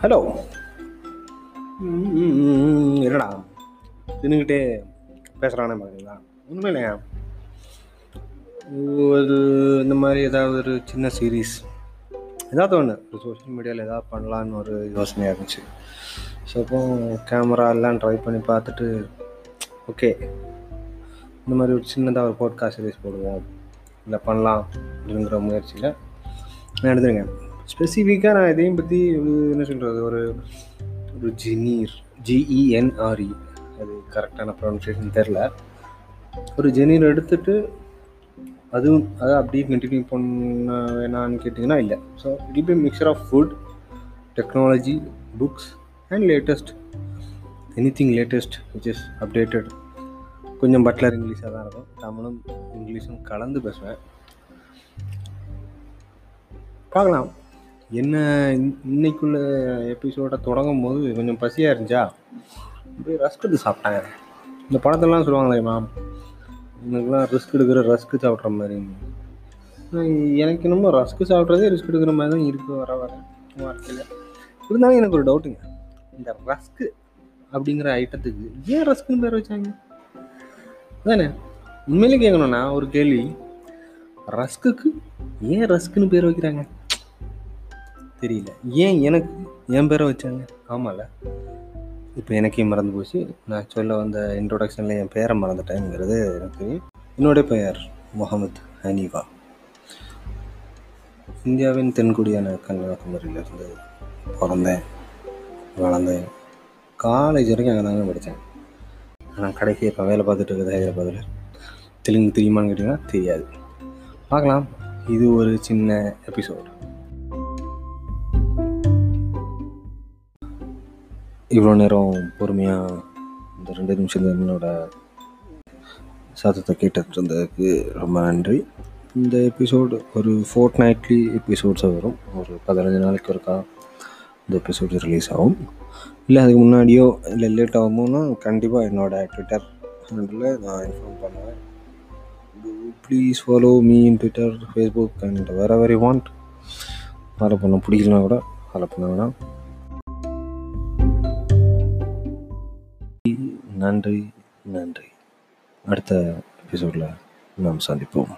Hello. என்னடா? தின்னுக்கிட்டே பேசுகிறானே பார்க்குறீங்களா ஒன்றுமே இல்லையா ஒரு இந்த மாதிரி ஏதாவது ஒரு சின்ன சீரீஸ் ஏதாவது ஒன்று ஒரு சோஷியல் மீடியாவில் ஏதாவது பண்ணலான்னு ஒரு யோசனையாக இருந்துச்சு ஸோ அப்போ கேமரா எல்லாம் ட்ரை பண்ணி பார்த்துட்டு ஓகே இந்த மாதிரி ஒரு சின்னதாக ஒரு போட்காஸ்ட் சீரீஸ் போடுவோம். இல்லை பண்ணலாம் அப்படிங்கிற முயற்சியில் நான் எடுத்துருங்க ஸ்பெசிஃபிக்காக நான் இதையும் பற்றி என்ன சொல்கிறது ஒரு ஒரு ஜெனீர் ஜிஇஎன்ஆர்இ அது கரெக்டான ப்ரொனன்சியேஷன் தெரில ஒரு ஜெனீர் எடுத்துட்டு அதுவும் அதை அப்படியே கண்டினியூ பண்ண வேணான்னு கேட்டிங்கன்னா இல்லை. So it be mixture of food technology books and latest anything latest which is updated கொஞ்சம் பட்லர் இங்கிலீஷாக தான் இருக்கும். தமிழும் இங்கிலீஷும் கலந்து பேசுவேன். பார்க்கலாம். என்ன இன்- இன்னைக்குள்ள எபிசோடை தொடங்கும் போது கொஞ்சம் பசியாக இருந்துச்சா? அப்படியே ரஸ்க் எடுத்து சாப்பிட்டாங்க. இந்த படத்தெல்லாம் சொல்லுவாங்க தெரியுமா? எனக்குலாம் ரிஸ்க் எடுக்கிற ரஸ்க்கு சாப்பிட்ற மாதிரி. எனக்கு என்னமோ ரஸ்க்கு சாப்பிட்றதே ரிஸ்க் எடுக்கிற மாதிரி தான் இருக்குது வர வர. வாழ்க்கையில். இருந்தாலும் எனக்கு ஒரு டவுட்டுங்க இந்த ரஸ்க்கு அப்படிங்கிற ஐட்டத்துக்கு ஏன் ரஸ்க்குன்னு பேர் வச்சாங்க? அதானே? உண்மையிலே கேட்கணும்னா ஒரு கேள்வி. ரஸ்க்குக்கு ஏன் ரஸ்க்குன்னு பேர் வைக்கிறாங்க? தெரியல. ஏன் எனக்கு என் பேரை வச்சாங்க? ஆமாம்ல இப்போ எனக்கே மறந்து போச்சு. நான் சொல்ல வந்த இன்ட்ரொடக்ஷனில் என் பேரை மறந்துட்டேங்கிறது எனக்கு தெரியும். என்னுடைய பெயர் முகமது ஹனீஃபா. இந்தியாவின் தென்குடியான கன்னியாகுமரியிலிருந்து பிறந்தேன் வளர்ந்தேன். காலேஜ் வரைக்கும் அங்கே தாங்க படித்தேன். ஆனால் கடைசி இப்போ வேலை பார்த்துட்டு இருக்குது ஹைதராபாத்தில் தெலுங்கு தெரியுமான்னு கேட்டிங்கன்னா தெரியாது. பார்க்கலாம். இது ஒரு சின்ன எபிசோட் இவ்வளோ நேரம் பொறுமையாக இந்த ரெண்டு நிமிஷம் என்னோட சத்தத்தை கேட்டுட்டு இருந்ததுக்கு ரொம்ப நன்றி. இந்த எபிசோடு ஒரு ஃபோர்ட் நைட்லி எபிசோட்ஸாக வரும். ஒரு பதினஞ்சு நாளைக்கு ஒருக்கா இந்த எபிசோடு ரிலீஸ் ஆகும். இல்லை அதுக்கு முன்னாடியோ இல்லை லேட் ஆகுமோனா கண்டிப்பாக என்னோடய ட்விட்டர் ஹேண்டில் நான் இன்ஃபார்ம் பண்ணுவேன். Please follow me in Twitter Facebook and வேற வெரி வாண்ட் ஃபாலோ பண்ண பிடிக்கலனா கூட ஃபாலோ பண்ண வேணாம். நன்றி நன்றி. அடுத்த எபிசோடில் நாம் சந்திப்போம்.